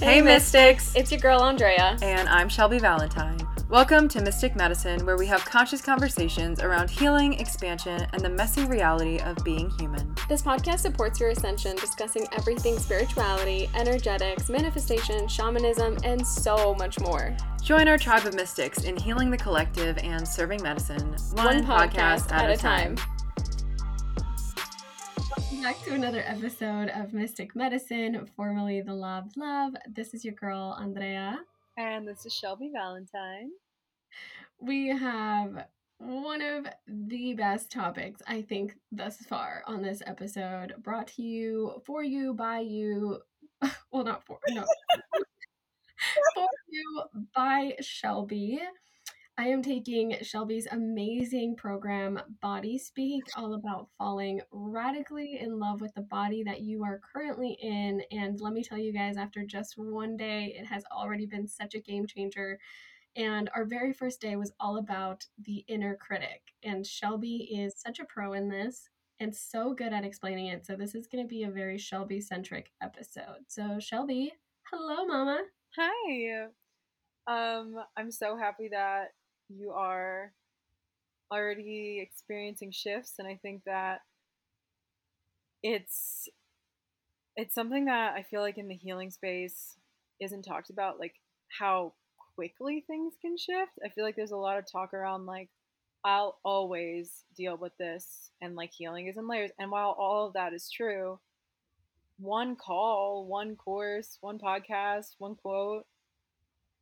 Hey, Mystics! It's your girl Andrea. And I'm Shelby Valentine. Welcome to Mystic Medicine, where we have conscious conversations around healing, expansion, and the messy reality of being human. This podcast supports your ascension, discussing everything spirituality, energetics, manifestation, shamanism, and so much more. Join our tribe of mystics in healing the collective and serving medicine, one, One podcast, podcast at, at a a time. Back to another episode of Mystic Medicine, formerly the Law of Love. This is your girl Andrea. And this is Shelby Valentine. We have one of the best topics, I think, thus far on this episode, brought to you, for you, by you. Well, not for, no. for you by Shelby. I am taking Shelby's amazing program, Body Speak, all about falling radically in love with the body that you are currently in. And let me tell you guys, after just one day, it has already been such a game changer. And our very first day was all about the inner critic. And Shelby is such a pro in this and so good at explaining it. So, this is going to be a very Shelby centric episode. So, Shelby, hello, Mama. Hi. Um, I'm so happy that you are already experiencing shifts and I think that it's it's something that I feel like in the healing space isn't talked about like how quickly things can shift. I feel like there's a lot of talk around like I'll always deal with this and like healing is in layers. And while all of that is true, one call, one course, one podcast, one quote,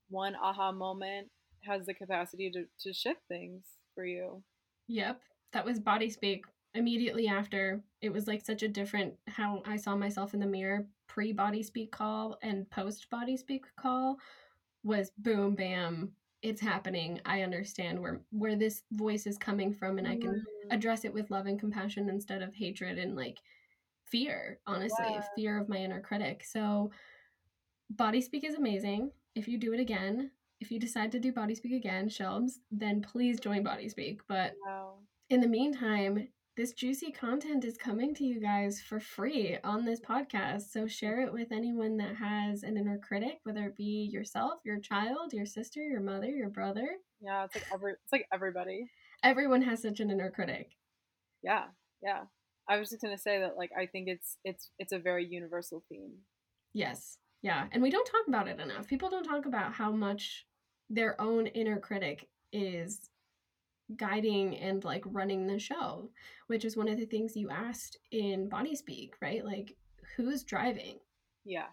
one aha moment has the capacity to, to shift things for you. Yep, that was Body Speak. Immediately after, it was like such a different how I saw myself in the mirror pre Body Speak call and post Body Speak call was boom bam it's happening i understand where where this voice is coming from and i can mm-hmm. address it with love and compassion instead of hatred and like fear honestly Yeah. fear of my inner critic so body speak is amazing if you do it again if you decide to do body speak again shelves then please join body speak but Wow. in the meantime, this juicy content is coming to you guys for free on this podcast. So share it with anyone that has an inner critic, whether it be yourself, your child, your sister, your mother, your brother. Yeah, it's like every it's like everybody. Everyone has such an inner critic. Yeah, yeah. I was just gonna say that like I think it's it's it's a very universal theme. Yes. Yeah. And we don't talk about it enough. People don't talk about how much their own inner critic is guiding and like running the show, which is one of the things you asked in Body Speak, right? Like, who's driving? Yeah.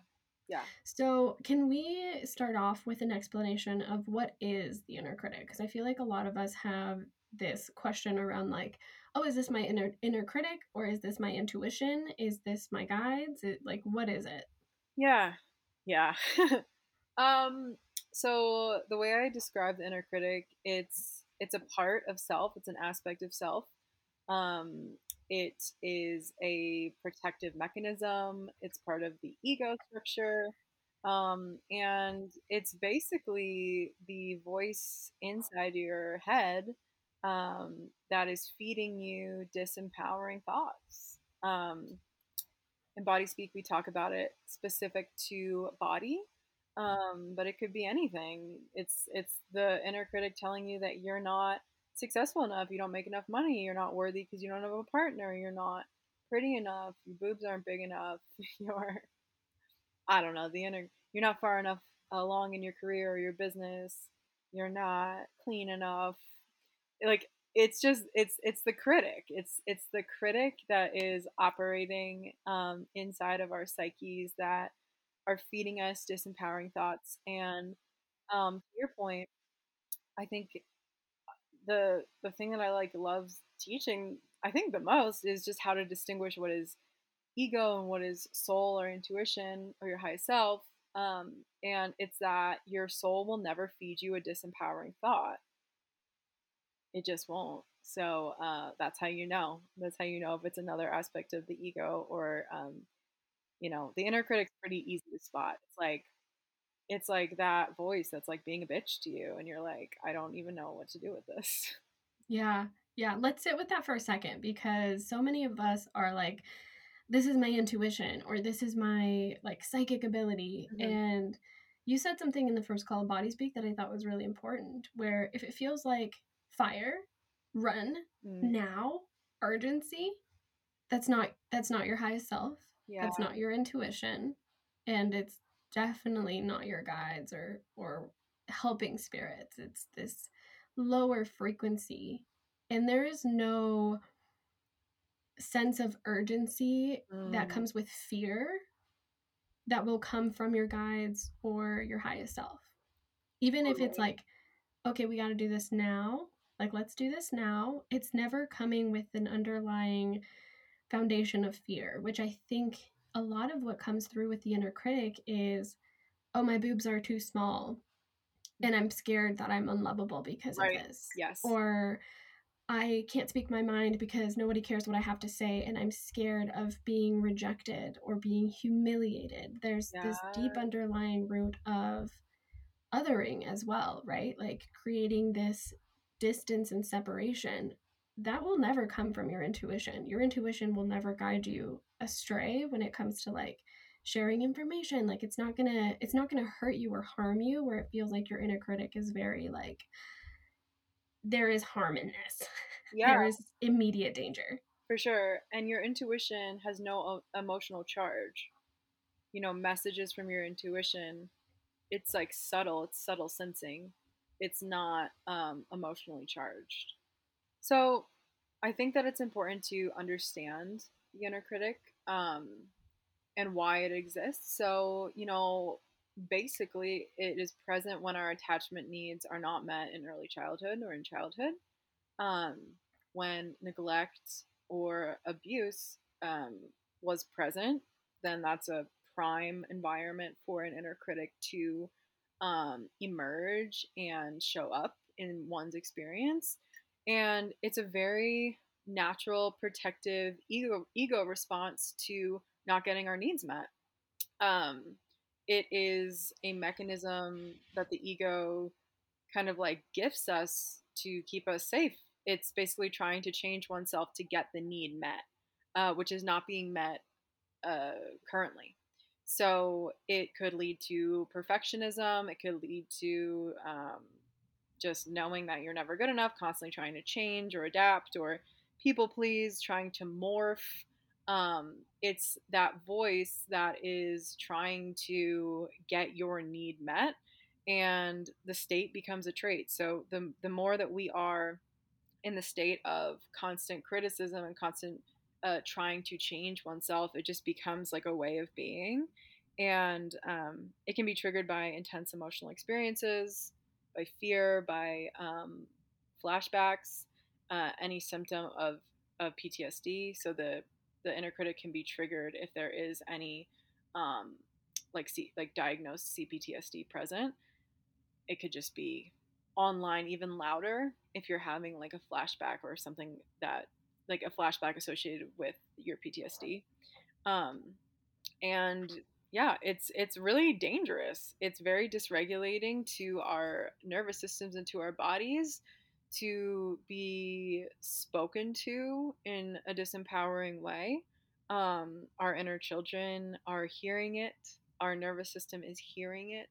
Yeah. So, can we start off with an explanation of what is the inner critic? Because I feel like a lot of us have this question around like, oh, is this my inner inner critic or is this my intuition? Is this my guides? It, like, what is it? Yeah. Yeah. um so the way I describe the inner critic, it's it's a part of self, it's an aspect of self. Um it is a protective mechanism, it's part of the ego structure. Um, and it's basically the voice inside your head um, that is feeding you disempowering thoughts. Um, in Body Speak, we talk about it specific to body, um, but it could be anything. It's it's the inner critic telling you that you're not successful enough, you don't make enough money, you're not worthy because you don't have a partner, you're not pretty enough, your boobs aren't big enough, you're I don't know, the inner you're not far enough along in your career or your business, you're not clean enough. Like it's just it's it's the critic. It's it's the critic that is operating um, inside of our psyches that are feeding us disempowering thoughts. And um, to your point, I think the the thing that I like loves teaching, I think the most is just how to distinguish what is ego and what is soul or intuition or your high self. Um, and it's that your soul will never feed you a disempowering thought. It just won't. So uh, that's how you know. That's how you know if it's another aspect of the ego or, um, you know, the inner critic's pretty easy to spot. It's like, it's like that voice that's like being a bitch to you, and you're like, I don't even know what to do with this. Yeah. Yeah. Let's sit with that for a second because so many of us are like, this is my intuition or this is my like psychic ability Mhm. and you said something in the first call of body speak that i thought was really important where if it feels like fire run Mm, now urgency that's not that's not your highest self. Yeah. that's not your intuition. And it's definitely not your guides or or helping spirits. It's this lower frequency. And there is no sense of urgency that Mm, comes with fear that will come from your guides or your highest self. Even if it's like okay we got to do this now like let's do this now it's never coming with an underlying foundation of fear which i think a lot of what comes through with the inner critic is oh my boobs are too small and i'm scared that i'm unlovable because Right. of this Yes. or I can't speak my mind because nobody cares what I have to say, and I'm scared of being rejected or being humiliated. There's this deep underlying root of othering as well, right? Like creating this distance and separation. That will never come from your intuition. Your intuition will never guide you astray when it comes to like sharing information. Like it's not gonna it's not gonna hurt you or harm you where it feels like your inner critic is very like there is harm in this. Yeah, there is immediate danger. for sure. And your intuition has no emotional charge. You know, messages from your intuition, it's like subtle, it's subtle sensing. It's not um, emotionally charged. So I think that it's important to understand the inner critic um, and why it exists. So, you know, basically, it is present when our attachment needs are not met in early childhood or in childhood. Um, when neglect or abuse um, was present, then that's a prime environment for an inner critic to um, emerge and show up in one's experience. And it's a very natural, protective ego ego response to not getting our needs met. Um, it is a mechanism that the ego kind of like gifts us to keep us safe. It's basically trying to change oneself to get the need met, uh, which is not being met uh, currently. So it could lead to perfectionism. It could lead to um, just knowing that you're never good enough, constantly trying to change or adapt or people please, trying to morph. Um, it's that voice that is trying to get your need met, and the state becomes a trait. So the the more that we are in the state of constant criticism and constant uh, trying to change oneself, it just becomes like a way of being. And um, it can be triggered by intense emotional experiences, by fear, by um, flashbacks, uh, any symptom of, of PTSD. So the, the inner critic can be triggered if there is any um, like C, like diagnosed CPTSD present. It could just be online even louder if you're having like a flashback or something that like a flashback associated with your PTSD. Um, and yeah, it's it's really dangerous. It's very dysregulating to our nervous systems and to our bodies to be spoken to in a disempowering way. Um, our inner children are hearing it. Our nervous system is hearing it,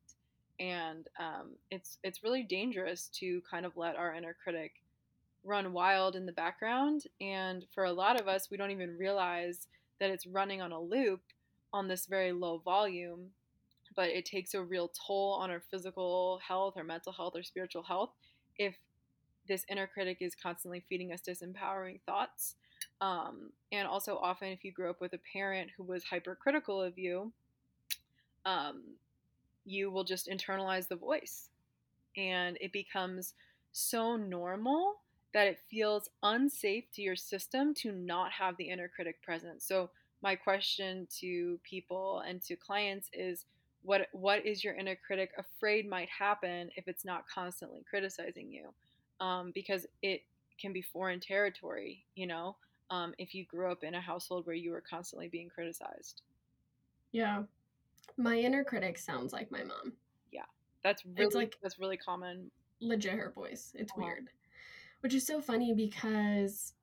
and um, it's it's really dangerous to kind of let our inner critic run wild in the background. And for a lot of us, we don't even realize that it's running on a loop on this very low volume. But it takes a real toll on our physical health, our mental health, our spiritual health if this inner critic is constantly feeding us disempowering thoughts. Um, and also, often, if you grew up with a parent who was hypercritical of you, um, you will just internalize the voice. And it becomes so normal that it feels unsafe to your system to not have the inner critic present. So my question to people and to clients is what what is your inner critic afraid might happen if it's not constantly criticizing you? Um, because it can be foreign territory, you know, um, if you grew up in a household where you were constantly being criticized. Yeah. My inner critic sounds like my mom. Yeah. That's really like- that's really common. Legit her voice. It's weird. Which is so funny because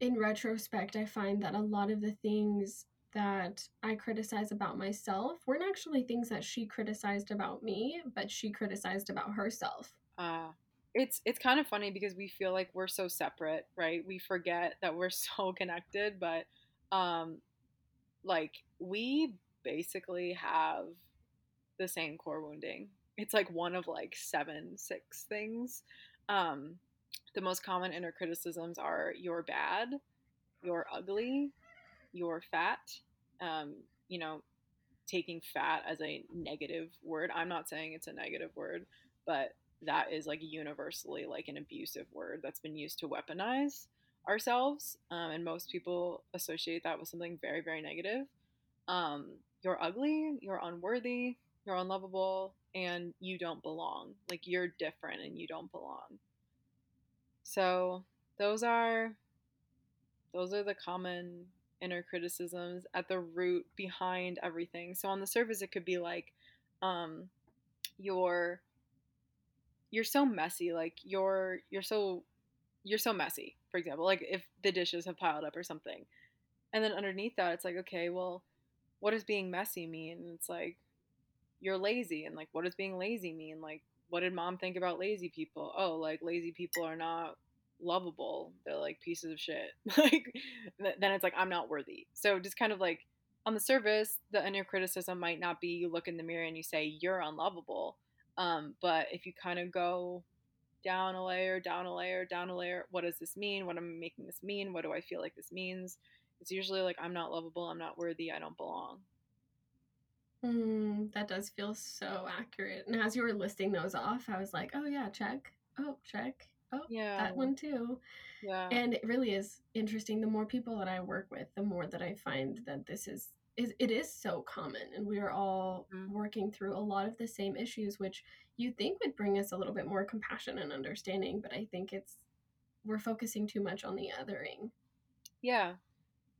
in retrospect I find that a lot of the things that I criticize about myself weren't actually things that she criticized about me, but she criticized about herself. Uh, it's it's kind of funny because we feel like we're so separate, right? We forget that we're so connected, but um like we basically have the same core wounding. It's like one of like seven, six things. Um the most common inner criticisms are you're bad, you're ugly, you're fat. Um, you know, taking fat as a negative word. I'm not saying it's a negative word, but that is like universally like an abusive word that's been used to weaponize ourselves. Um, and most people associate that with something very, very negative. Um, you're ugly, you're unworthy, you're unlovable, and you don't belong. Like you're different and you don't belong. So those are those are the common inner criticisms at the root behind everything. So on the surface it could be like um you're you're so messy, like you're you're so you're so messy, for example, like if the dishes have piled up or something. And then underneath that it's like, okay, well, what does being messy mean? And it's like you're lazy and like what does being lazy mean? Like what did mom think about lazy people? Oh, like lazy people are not lovable. They're like pieces of shit. like then it's like I'm not worthy. So just kind of like on the surface, the inner criticism might not be you look in the mirror and you say you're unlovable. Um, but if you kind of go down a layer, down a layer, down a layer, what does this mean? What am I making this mean? What do I feel like this means? It's usually like I'm not lovable, I'm not worthy, I don't belong. Mm, that does feel so accurate. And as you were listing those off, I was like, oh yeah, check. Oh, check. Oh, yeah. That one too. Yeah. And it really is interesting. The more people that I work with, the more that I find that this is is it is so common and we are all mm-hmm. working through a lot of the same issues which you think would bring us a little bit more compassion and understanding but i think it's we're focusing too much on the othering yeah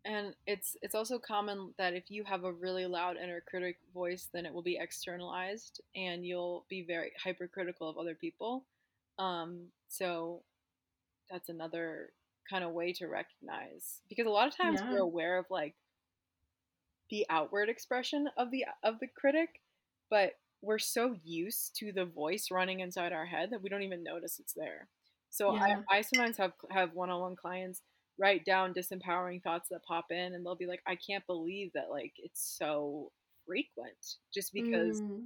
and it's it's also common that if you have a really loud inner critic voice then it will be externalized and you'll be very hypercritical of other people um, so that's another kind of way to recognize because a lot of times yeah. we're aware of like the outward expression of the of the critic but we're so used to the voice running inside our head that we don't even notice it's there so yeah. I, I sometimes have have one-on-one clients write down disempowering thoughts that pop in and they'll be like i can't believe that like it's so frequent just because mm.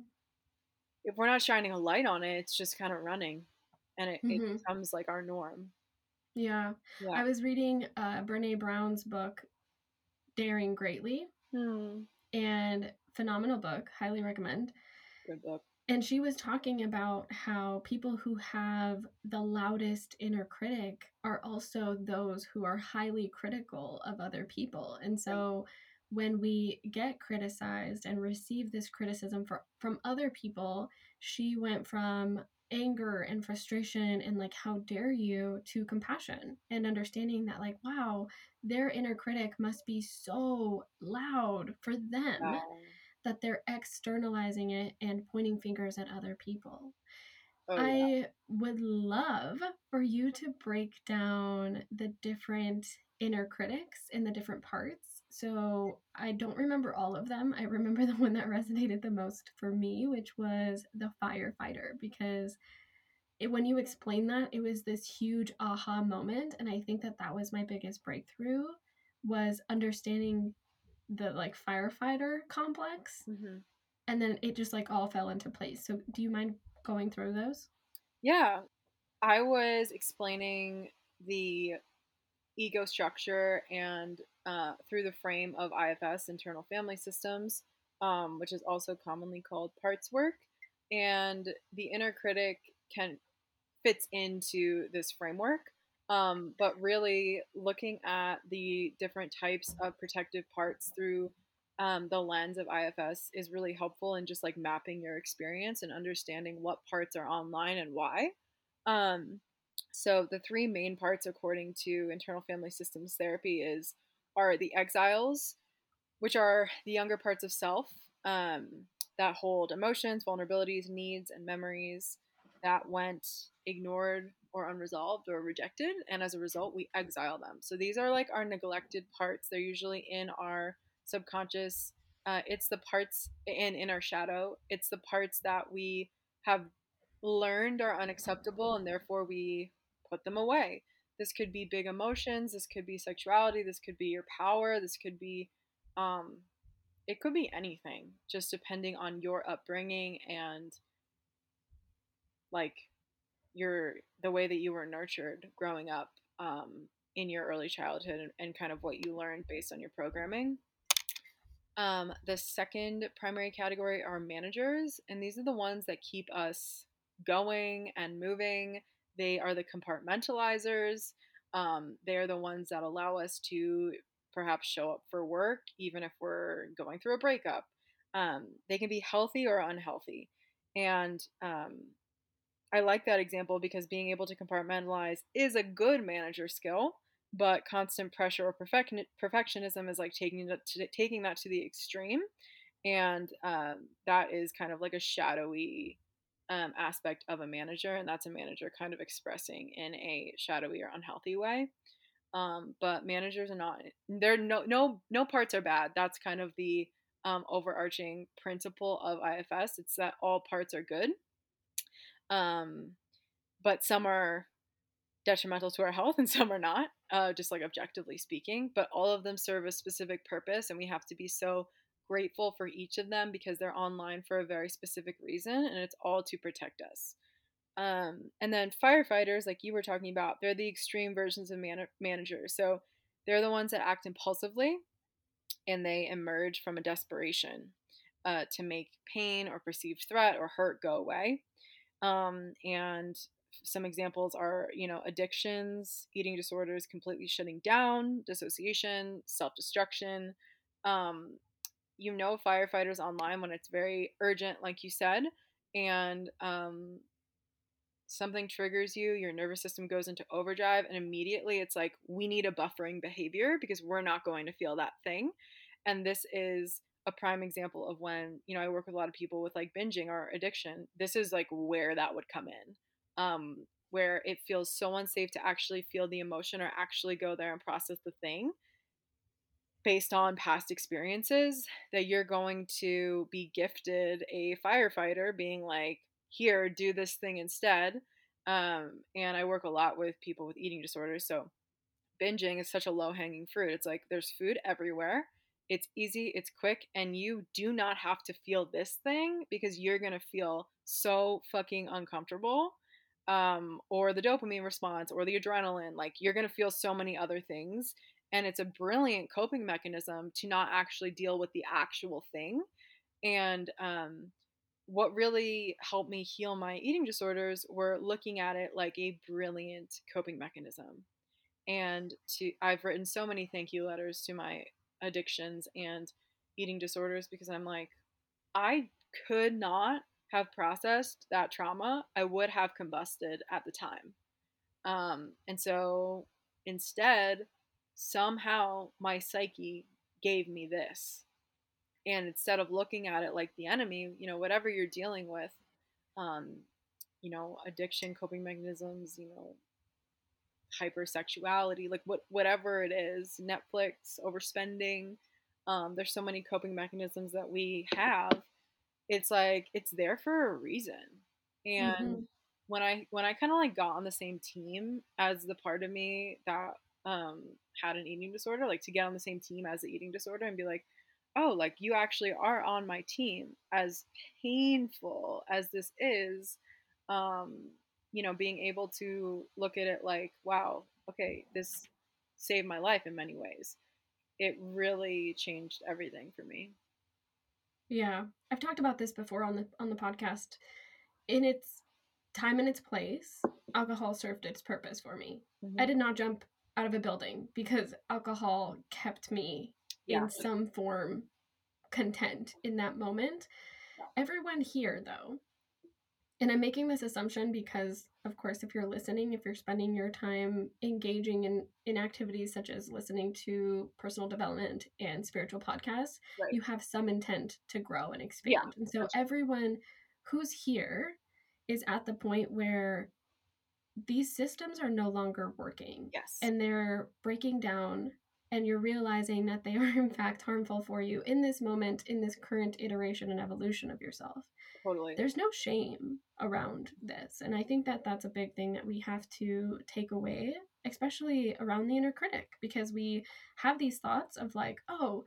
if we're not shining a light on it it's just kind of running and it, mm-hmm. it becomes like our norm yeah. yeah. i was reading uh, brene brown's book daring greatly hmm. and phenomenal book highly recommend good book and she was talking about how people who have the loudest inner critic are also those who are highly critical of other people. And so when we get criticized and receive this criticism for, from other people, she went from anger and frustration and like how dare you? to compassion and understanding that like wow their inner critic must be so loud for them. Wow that they're externalizing it and pointing fingers at other people. Oh, yeah. I would love for you to break down the different inner critics in the different parts. So I don't remember all of them. I remember the one that resonated the most for me, which was the firefighter, because it, when you explained that, it was this huge aha moment. And I think that that was my biggest breakthrough was understanding the like firefighter complex mm-hmm. and then it just like all fell into place. So do you mind going through those? Yeah. I was explaining the ego structure and uh, through the frame of ifs internal family systems um, which is also commonly called parts work and the inner critic can fits into this framework um, but really looking at the different types of protective parts through um, the lens of IFS is really helpful in just like mapping your experience and understanding what parts are online and why. Um, so the three main parts, according to internal family systems therapy, is are the exiles, which are the younger parts of self um, that hold emotions, vulnerabilities, needs, and memories that went ignored or unresolved or rejected and as a result we exile them so these are like our neglected parts they're usually in our subconscious. Uh, it's the parts in in our shadow. It's the parts that we have learned are unacceptable, and therefore we put them away. This could be big emotions. This could be sexuality. This could be your power. This could be, um, it could be anything, just depending on your upbringing and like your the way that you were nurtured growing up um, in your early childhood and, and, kind of what you learned based on your programming. Um, the second primary category are managers, and these are the ones that keep us going and moving. They are the compartmentalizers. Um, they're the ones that allow us to perhaps show up for work, even if we're going through a breakup. Um, they can be healthy or unhealthy. And um, I like that example because being able to compartmentalize is a good manager skill, but constant pressure or perfect- perfectionism is like taking that to, taking that to the extreme, and um, that is kind of like a shadowy um, aspect of a manager, and that's a manager kind of expressing in a shadowy or unhealthy way. Um, but managers are not. There no no no parts are bad. That's kind of the um, overarching principle of IFS. It's that all parts are good um, but some are detrimental to our health and some are not, uh, just like objectively speaking. But all of them serve a specific purpose, and we have to be so grateful for each of them because they're online for a very specific reason, and it's all to protect us. Um, and then firefighters, like you were talking about, they're the extreme versions of man- managers. So they're the ones that act impulsively and they emerge from a desperation uh, to make pain or perceived threat or hurt go away. Um, and some examples are, you know, addictions, eating disorders, completely shutting down, dissociation, self destruction. Um, you know, firefighters online when it's very urgent, like you said, and um, something triggers you, your nervous system goes into overdrive, and immediately it's like, we need a buffering behavior because we're not going to feel that thing. And this is a prime example of when you know I work with a lot of people with like binging or addiction. This is like where that would come in, um, where it feels so unsafe to actually feel the emotion or actually go there and process the thing based on past experiences that you're going to be gifted a firefighter being like here do this thing instead um, and i work a lot with people with eating disorders so binging is such a low hanging fruit it's like there's food everywhere it's easy, it's quick, and you do not have to feel this thing because you're going to feel so fucking uncomfortable. Um, or the dopamine response or the adrenaline. Like, you're going to feel so many other things. And it's a brilliant coping mechanism to not actually deal with the actual thing. And um, what really helped me heal my eating disorders were looking at it like a brilliant coping mechanism. And to I've written so many thank you letters to my addictions and eating disorders because I'm like, I could not have processed that trauma. I would have combusted at the time. Um, and so instead, somehow my psyche gave me this. And instead of looking at it like the enemy, you know, whatever you're dealing with, um, you know, addiction, coping mechanisms, you know, hypersexuality, like what whatever it is, Netflix, overspending. Um, there's so many coping mechanisms that we have. It's like it's there for a reason. And mm-hmm. when I when I kind of like got on the same team as the part of me that um, had an eating disorder, like to get on the same team as the eating disorder and be like, oh, like you actually are on my team. As painful as this is, um, you know, being able to look at it like, wow, okay, this saved my life in many ways. It really changed everything for me. Yeah. I've talked about this before on the on the podcast. In its time and its place, alcohol served its purpose for me. Mm-hmm. I did not jump out of a building because alcohol kept me yeah. in some form content in that moment. Everyone here though and I'm making this assumption because, of course, if you're listening, if you're spending your time engaging in, in activities such as listening to personal development and spiritual podcasts, right. you have some intent to grow and expand. Yeah, and so everyone who's here is at the point where these systems are no longer working. Yes. And they're breaking down and you're realizing that they are in fact harmful for you in this moment in this current iteration and evolution of yourself totally. there's no shame around this and i think that that's a big thing that we have to take away especially around the inner critic because we have these thoughts of like oh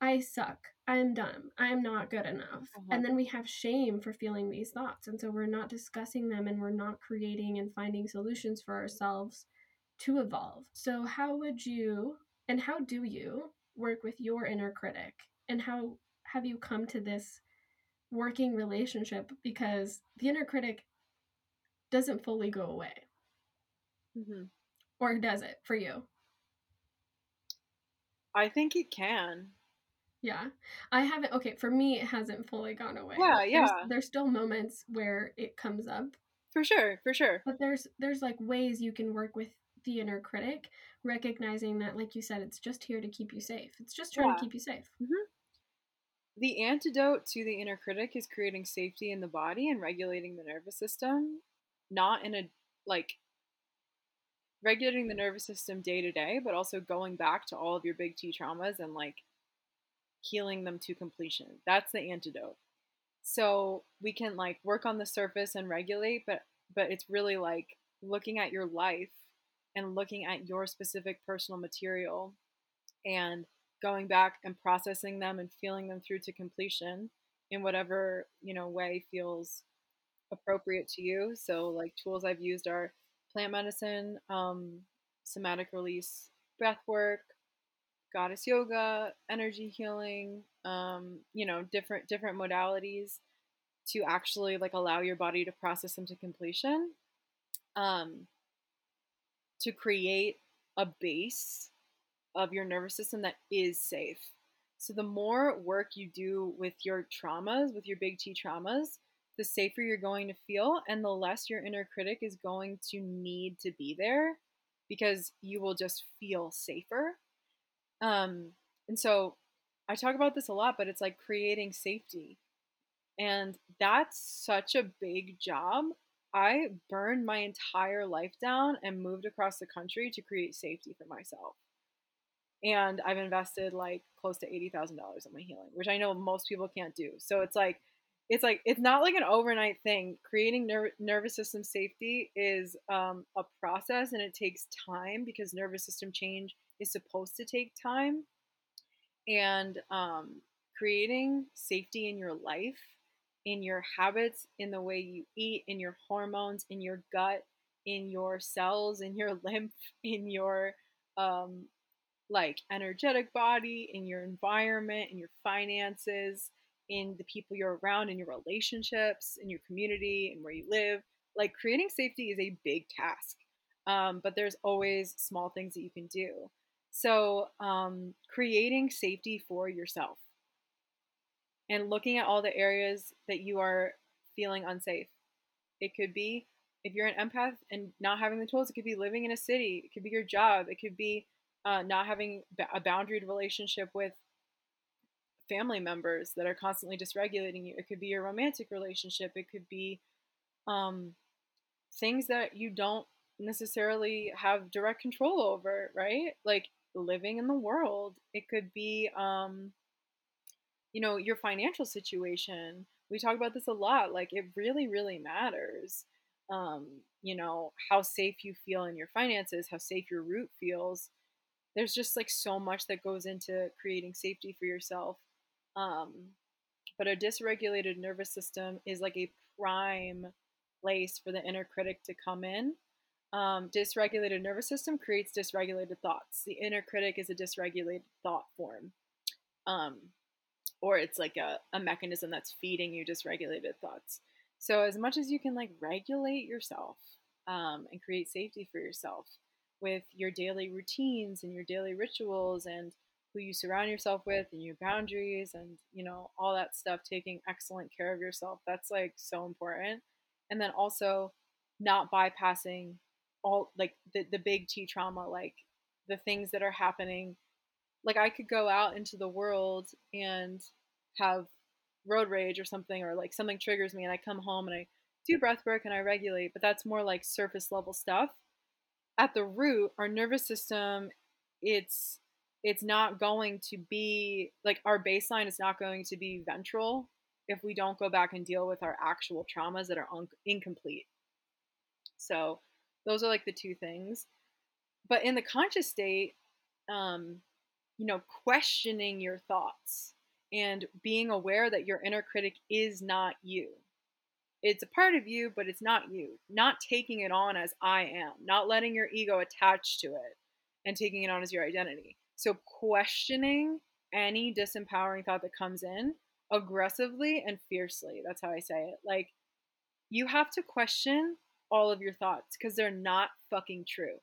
i suck. I'm dumb. I'm not good enough. Uh-huh. and then we have shame for feeling these thoughts and so we're not discussing them and we're not creating and finding solutions for ourselves to evolve. So how would you and how do you work with your inner critic? And how have you come to this working relationship because the inner critic doesn't fully go away. Hmm or does it for you? I think it can. Yeah. I haven't okay for me it hasn't fully gone away. Yeah, yeah. there's, still moments where it comes up. For sure for sure. But there's there's like ways you can work with the inner critic recognizing that like you said it's just here to keep you safe. It's just trying Yeah. to keep you safe the antidote to the inner critic is creating safety in the body and regulating the nervous system not in a like regulating the nervous system day to day but also going back to all of your big t traumas and like healing them to completion. That's the antidote. So we can like work on the surface and regulate but but it's really like looking at your life and looking at your specific personal material and going back and processing them and feeling them through to completion in whatever you know way feels appropriate to you. So like tools i've used are plant medicine um, somatic release breath work goddess yoga energy healing um, you know different different modalities to actually like allow your body to process them to completion um, to create a base of your nervous system that is safe. So the more work you do with your traumas, with your big T traumas, the safer you're going to feel and the less your inner critic is going to need to be there because you will just feel safer. Um and so I talk about this a lot, but it's like creating safety. And that's such a big job. I burned my entire life down and moved across the country to create safety for myself and I've invested like close to eighty thousand dollars in my healing, which I know most people can't do. So it's like, it's like it's not like an overnight thing. Creating ner- nervous system safety is um, a process, and it takes time because nervous system change is supposed to take time. And um, creating safety in your life, in your habits, in the way you eat, in your hormones, in your gut, in your cells, in your lymph, in your um, like energetic body, in your environment, in your finances, in the people you're around, in your relationships, in your community, and where you live. Like creating safety is a big task, um, but there's always small things that you can do. So, um, creating safety for yourself and looking at all the areas that you are feeling unsafe. It could be if you're an empath and not having the tools, it could be living in a city, it could be your job, it could be uh, not having a boundaried relationship with family members that are constantly dysregulating you. It could be your romantic relationship. It could be um, things that you don't necessarily have direct control over, right? Like living in the world. It could be, um, you know, your financial situation. We talk about this a lot. Like it really, really matters. Um, you know, how safe you feel in your finances, how safe your root feels there's just like so much that goes into creating safety for yourself. Um, but a dysregulated nervous system is like a prime place for the inner critic to come in. Um, dysregulated nervous system creates dysregulated thoughts. The inner critic is a dysregulated thought form. Um, or it's like a, a mechanism that's feeding you dysregulated thoughts. So as much as you can like regulate yourself um, and create safety for yourself, with your daily routines and your daily rituals and who you surround yourself with and your boundaries and you know all that stuff taking excellent care of yourself that's like so important. And then also not bypassing all like the, the big t trauma like the things that are happening. Like i could go out into the world and have road rage or something or like something triggers me and i come home and i do breath work and i regulate but that's more like surface level stuff at the root, our nervous system, it's it's not going to be like our baseline is not going to be ventral if we don't go back and deal with our actual traumas that are un- incomplete. So those are like the two things. But in the conscious state, um, you know, questioning your thoughts and being aware that your inner critic is not you. It's a part of you, but it's not you. Not taking it on as I am, not letting your ego attach to it and taking it on as your identity. So, questioning any disempowering thought that comes in aggressively and fiercely. That's how I say it. Like, you have to question all of your thoughts because they're not fucking true.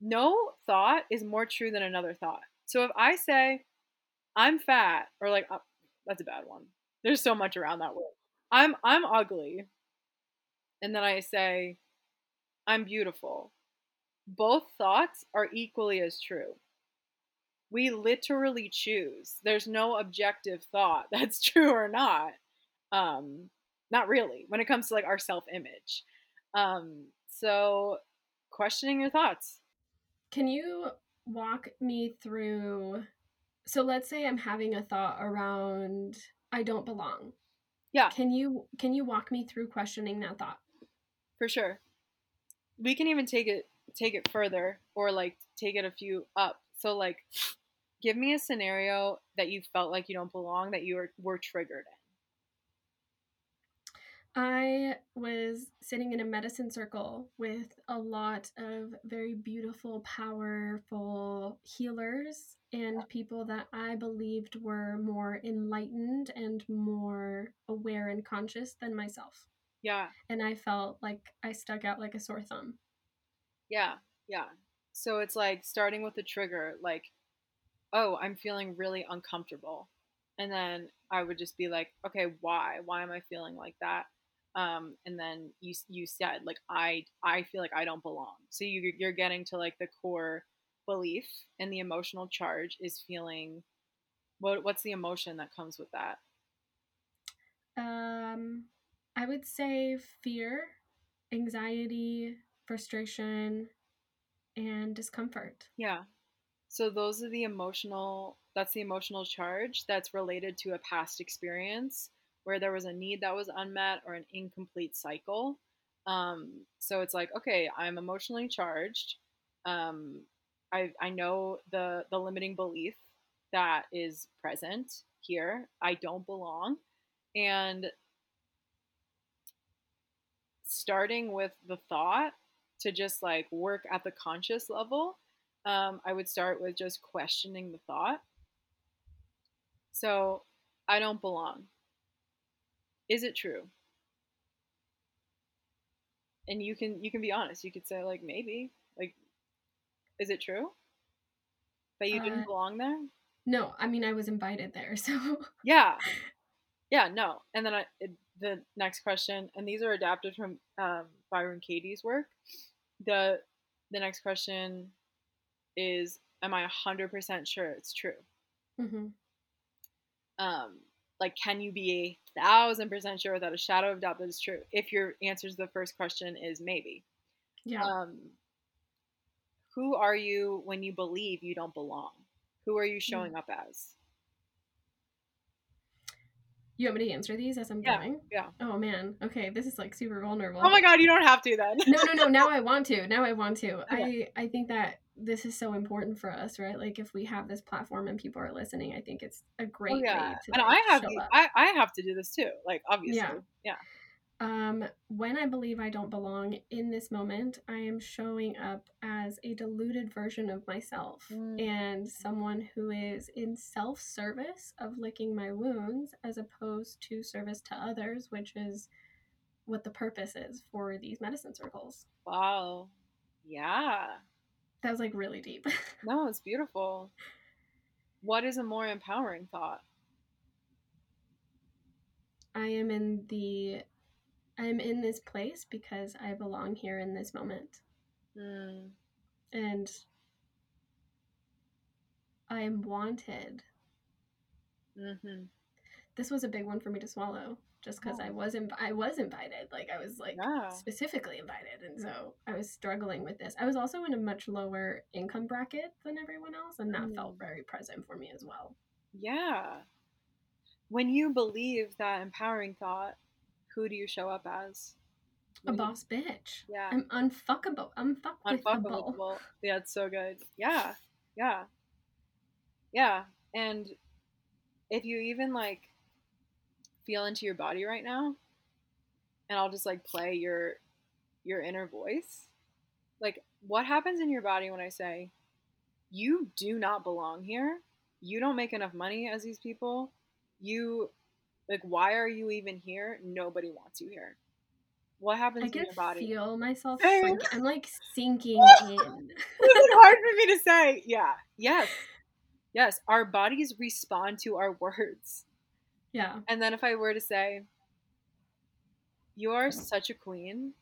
No thought is more true than another thought. So if I say I'm fat or like uh, that's a bad one. There's so much around that word. I'm I'm ugly. And then I say I'm beautiful. Both thoughts are equally as true. We literally choose. There's no objective thought that's true or not. Um not really when it comes to like our self-image. Um so questioning your thoughts. Can you walk me through so let's say I'm having a thought around I don't belong. Yeah. Can you can you walk me through questioning that thought? For sure. We can even take it take it further or like take it a few up. So like give me a scenario that you felt like you don't belong that you were, were triggered in. I was sitting in a medicine circle with a lot of very beautiful, powerful healers and people that I believed were more enlightened and more aware and conscious than myself. Yeah. And I felt like I stuck out like a sore thumb. Yeah. Yeah. So it's like starting with the trigger, like, oh, I'm feeling really uncomfortable. And then I would just be like, okay, why? Why am I feeling like that? Um, and then you you said like I I feel like I don't belong. So you you're getting to like the core belief, and the emotional charge is feeling. What what's the emotion that comes with that? Um, I would say fear, anxiety, frustration, and discomfort. Yeah. So those are the emotional. That's the emotional charge that's related to a past experience where there was a need that was unmet or an incomplete cycle. Um, so it's like, okay, I'm emotionally charged. Um, I, I know the, the limiting belief that is present here. I don't belong. And starting with the thought to just like work at the conscious level, um, I would start with just questioning the thought. So I don't belong is it true? And you can you can be honest. You could say like maybe. Like is it true? That you didn't Uh, belong there? No, I mean I was invited there, so yeah. Yeah no. And then i the next question and these are adapted from um, byron katie's work. The the next question is am i 100% sure it's true? Mhm. um like can you be a thousand percent sure without a shadow of doubt that it's true? If your answer to the first question is maybe. Yeah. um who are you when you believe you don't belong? Who are you showing up as you want me to answer these as I'm yeah going? yeah Oh man. Okay, this is like super vulnerable. oh my god you don't have to then no, no, no. Now I want to. Now I want to. Okay. I I think that this is so important for us, right? Like if we have this platform and people are listening, I think it's a great oh yeah way to and like, i have show up. I, I have to do this too like obviously Yeah. yeah Um, when I believe I don't belong in this moment, I am showing up as a diluted version of myself Mm. and someone who is in self service of licking my wounds as opposed to service to others, which is what the purpose is for these medicine circles. wow yeah That was like really deep. no it's beautiful what is a more empowering thought I am in the I am in this place because I belong here in this moment. mm. And I am wanted mm-hmm. this was a big one for me to swallow just because I Oh. was inv- I was invited. Like I was like Yeah. specifically invited, and so I was struggling with this. I was also in a much lower income bracket than everyone else, and that felt Mm. very present for me as well. Yeah. When you believe that empowering thought, who do you show up as? A When you- boss bitch. Yeah. I'm unfuckable. Unfuckable. Unfuckable. Yeah, it's so good. Yeah. Yeah. Yeah. And if you even like feel into your body right now, and I'll just like play your your inner voice. Like what happens in your body when I say you do not belong here? You don't make enough money as these people. You like why are you even here? Nobody wants you here. What happens I can your body? I feel myself. I'm like sinking in. this is hard for me to say. Yeah. Yes. Yes. Our bodies respond to our words. yeah. And then if I were to say, you are such a queen,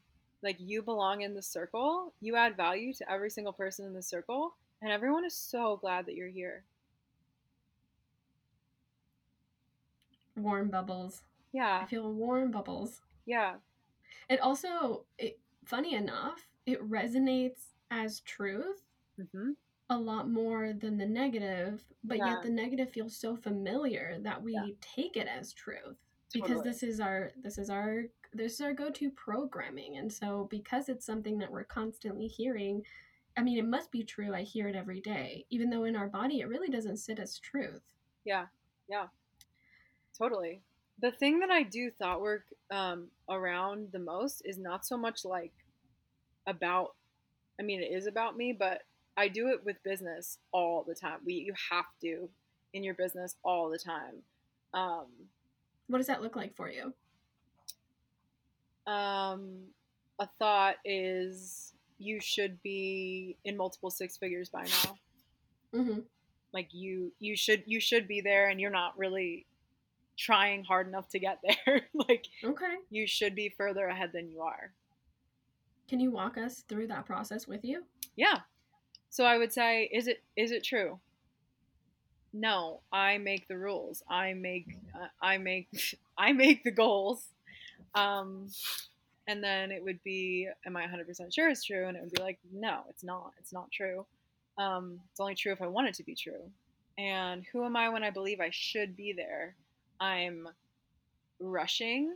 like you belong in the circle, you add value to every single person in the circle, and everyone is so glad that you're here. Warm bubbles. I Yeah. feel warm bubbles. Yeah. It also, it, funny enough, it resonates as truth hmm a lot more than the negative, but Yeah. yet the negative feels so familiar that we Yeah. take it as truth because Totally. this is our this is our this is our go-to programming and so because it's something that we're constantly hearing i mean it must be true i hear it every day even though in our body it really doesn't sit as truth Yeah, yeah, totally. The thing that I do thought work um, around the most is not so much like about. I mean, it is about me, but I do it with business all the time. We you have to in your business all the time. Um, what does that look like for you um, a thought is you should be in multiple six figures by now. hmm like you you should you should be there and you're not really trying hard enough to get there like okay. you should be further ahead than you are. Can you walk us through that process with you? Yeah. So i would say is it is it true? No i make the rules. I make uh, i make i make the goals. Um and then it would be am i 100% sure it's true? And it would be like no it's not. It's not true. Um it's only true if i want it to be true. And who am i when i believe i should be there i'm rushing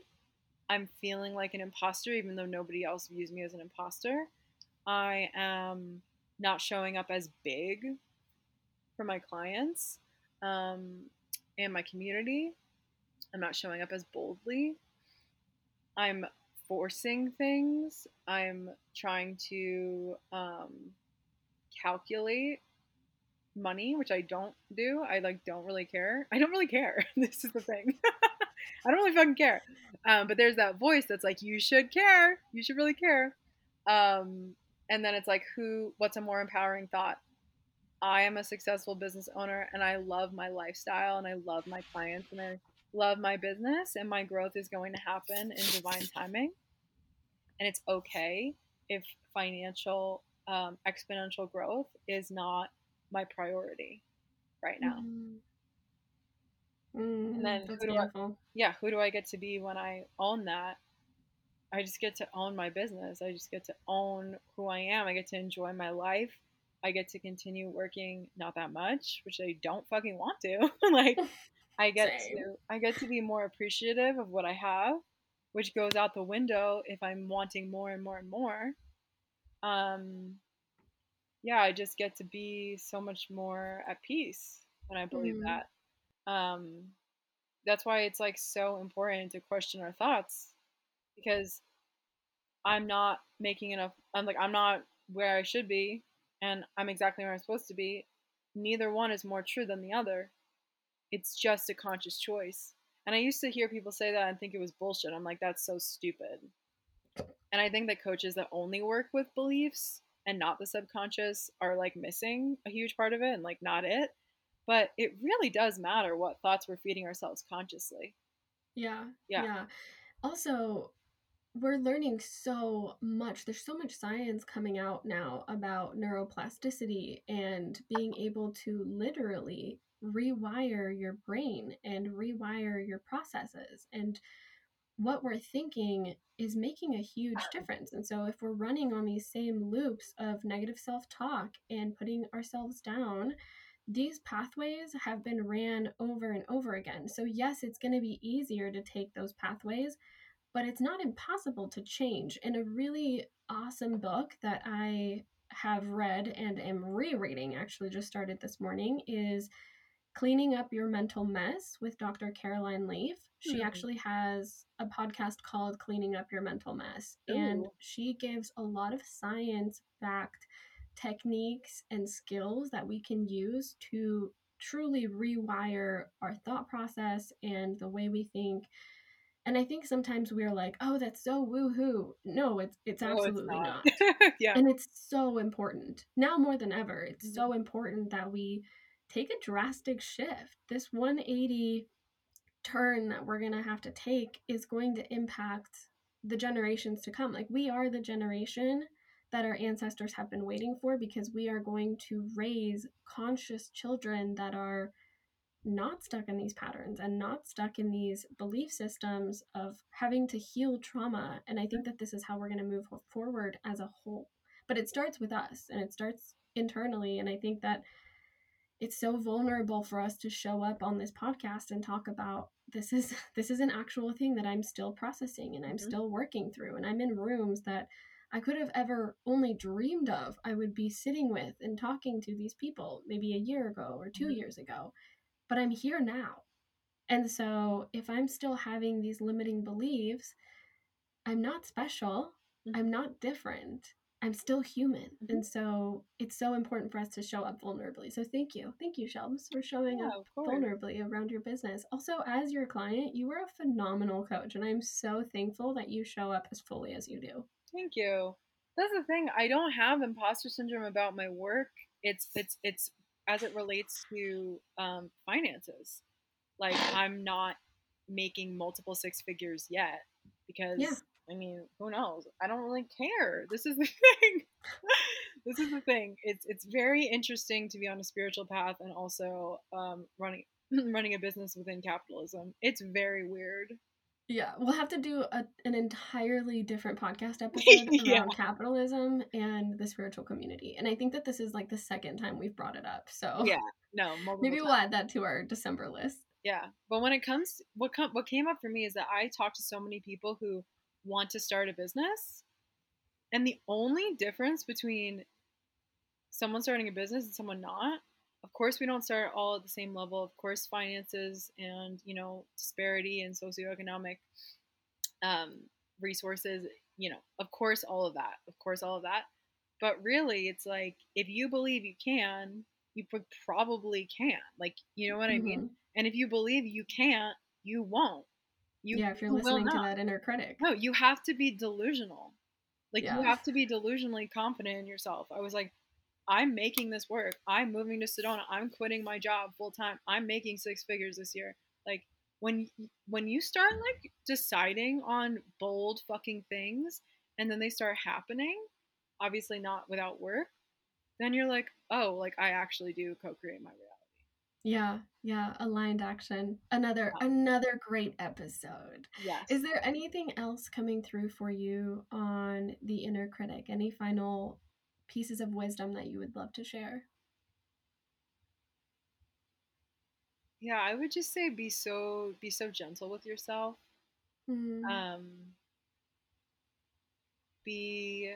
i'm feeling like an imposter even though nobody else views me as an imposter i am not showing up as big for my clients um, and my community. I'm not showing up as boldly. I'm forcing things. I'm trying to um, calculate money, which I don't do. I like don't really care. I don't really care. this is the thing. I don't really fucking care. Um, but there's that voice that's like, you should care. You should really care. Um, and then it's like, who? What's a more empowering thought? I am a successful business owner, and I love my lifestyle, and I love my clients, and I love my business, and my growth is going to happen in divine timing. And it's okay if financial um, exponential growth is not my priority right now. Mm, And then that's who do I- yeah, who do I get to be when I own that? I just get to own my business. I just get to own who I am. I get to enjoy my life. I get to continue working not that much, which I don't fucking want to. like I get Same. to I get to be more appreciative of what I have, which goes out the window if I'm wanting more and more and more. Um yeah, I just get to be so much more at peace when I believe Mm. that. Um that's why it's like so important to question our thoughts because I'm not making enough I'm like I'm not where I should be and I'm exactly where I'm supposed to be. Neither one is more true than the other. It's just a conscious choice. And I used to hear people say that and think it was bullshit. I'm like that's so stupid. And I think that coaches that only work with beliefs and not the subconscious are like missing a huge part of it and like not it. But it really does matter what thoughts we're feeding ourselves consciously. Yeah. Yeah. Yeah. Also, we're learning so much. There's so much science coming out now about neuroplasticity and being able to literally rewire your brain and rewire your processes. And what we're thinking is making a huge uh-huh. difference. And so, if we're running on these same loops of negative self talk and putting ourselves down, these pathways have been ran over and over again. So, yes, it's going to be easier to take those pathways, but it's not impossible to change. And a really awesome book that I have read and am rereading, actually, just started this morning, is Cleaning Up Your Mental Mess with Dr. Caroline Leaf. She mm-hmm. actually has a podcast called Cleaning Up Your Mental Mess, Ooh. and she gives a lot of science backed techniques and skills that we can use to truly rewire our thought process and the way we think. And I think sometimes we're like, "Oh, that's so woohoo!" No, it's it's absolutely no, it's not. not. yeah, and it's so important now more than ever. It's mm-hmm. so important that we take a drastic shift. This 180 turn that we're gonna have to take is going to impact the generations to come. Like we are the generation that our ancestors have been waiting for because we are going to raise conscious children that are not stuck in these patterns and not stuck in these belief systems of having to heal trauma. And I think that this is how we're going to move forward as a whole. But it starts with us and it starts internally. And I think that it's so vulnerable for us to show up on this podcast and talk about this is this is an actual thing that I'm still processing and I'm mm-hmm. still working through and I'm in rooms that I could have ever only dreamed of I would be sitting with and talking to these people maybe a year ago or 2 mm-hmm. years ago. But I'm here now. And so if I'm still having these limiting beliefs, I'm not special. Mm-hmm. I'm not different. I'm still human. Mm-hmm. And so it's so important for us to show up vulnerably. So thank you. Thank you, Shelbs, for showing yeah, up vulnerably around your business. Also, as your client, you are a phenomenal coach. And I'm so thankful that you show up as fully as you do. Thank you. That's the thing. I don't have imposter syndrome about my work. It's it's it's as it relates to um, finances. Like I'm not making multiple six figures yet because yeah. I mean, who knows? I don't really care. This is the thing. this is the thing. It's it's very interesting to be on a spiritual path and also um, running running a business within capitalism. It's very weird. Yeah, we'll have to do a, an entirely different podcast episode yeah. around capitalism and the spiritual community. And I think that this is like the second time we've brought it up. So yeah, no, maybe we'll add that to our December list. Yeah, but when it comes, what com- what came up for me is that I talked to so many people who want to start a business, and the only difference between someone starting a business and someone not of course we don't start all at the same level of course finances and you know disparity and socioeconomic um, resources you know of course all of that of course all of that but really it's like if you believe you can you probably can like you know what mm-hmm. i mean mm-hmm. and if you believe you can't you won't you yeah if you're listening to that inner critic no you have to be delusional like yeah. you have to be delusionally confident in yourself i was like I'm making this work. I'm moving to Sedona. I'm quitting my job full time. I'm making six figures this year. Like when when you start like deciding on bold fucking things and then they start happening, obviously not without work, then you're like, "Oh, like I actually do co-create my reality." Yeah, yeah, aligned action. Another yeah. another great episode. Yes. Is there anything else coming through for you on the inner critic? Any final pieces of wisdom that you would love to share? Yeah, I would just say be so be so gentle with yourself. Mm-hmm. Um be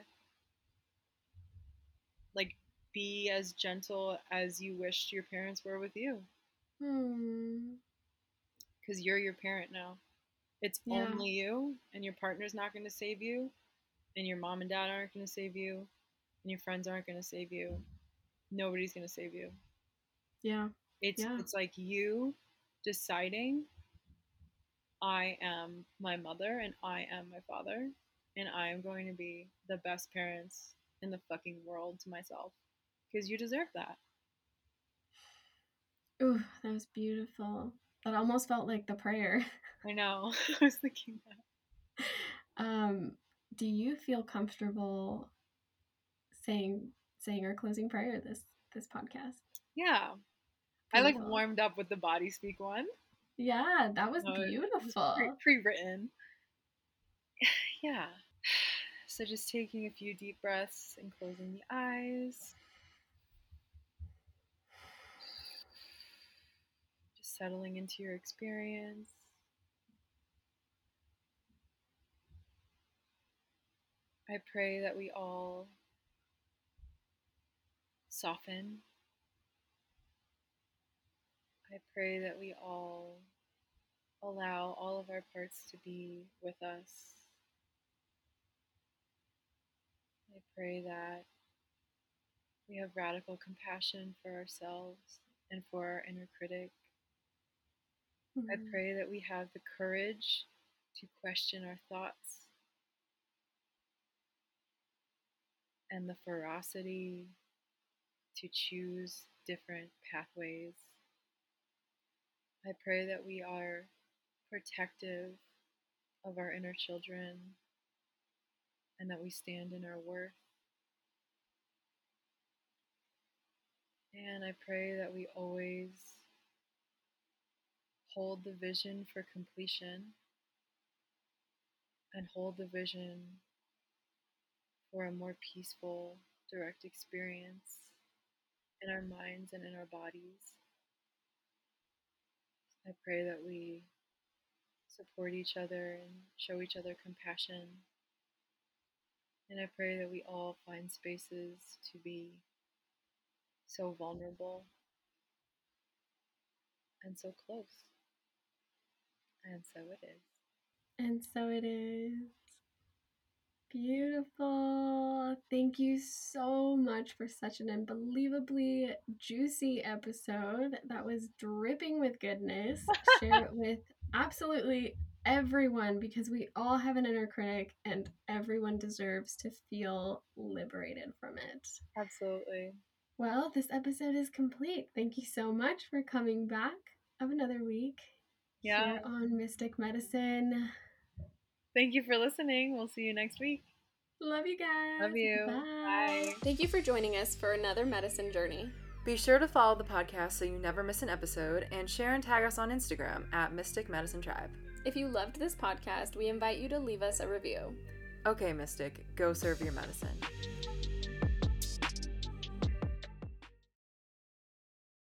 be as gentle as you wished your parents were with you. Hmm. Cuz you're your parent now. It's yeah. only you and your partner's not going to save you and your mom and dad aren't going to save you and your friends aren't going to save you. Nobody's going to save you. Yeah. It's yeah. it's like you deciding I am my mother and I am my father and I am going to be the best parents in the fucking world to myself because you deserve that. Ooh, that was beautiful. That almost felt like the prayer. I know. I was thinking that. Um, do you feel comfortable saying saying our closing prayer this this podcast? Yeah. I like warmed up with the body speak one. Yeah, that was So beautiful. pre-written. yeah. So just taking a few deep breaths and closing the eyes. Settling into your experience. I pray that we all soften. I pray that we all allow all of our parts to be with us. I pray that we have radical compassion for ourselves and for our inner critic. I Mhm. pray that we have the courage to question our thoughts and the ferocity to choose different pathways. I pray that we are protective of our inner children and that we stand in our worth. And I pray that we always hold the vision for completion and hold the vision for a more peaceful, direct experience in our minds and in our bodies. I pray that we support each other and show each other compassion. And I pray that we all find spaces to be so vulnerable and so close. And so it is. And so it is. Beautiful. Thank you so much for such an unbelievably juicy episode that was dripping with goodness. Share it with absolutely everyone because we all have an inner critic and everyone deserves to feel liberated from it. Absolutely. Well, this episode is complete. Thank you so much for coming back of another week Yeah. here on Mystic Medicine. Thank you for listening. We'll see you next week. Love you guys. Love you. Bye. Bye. Thank you for joining us for another medicine journey. Be sure to follow the podcast so you never miss an episode and share and tag us on Instagram at Mystic Medicine Tribe. If you loved this podcast, we invite you to leave us a review. Okay, Mystic, go serve your medicine.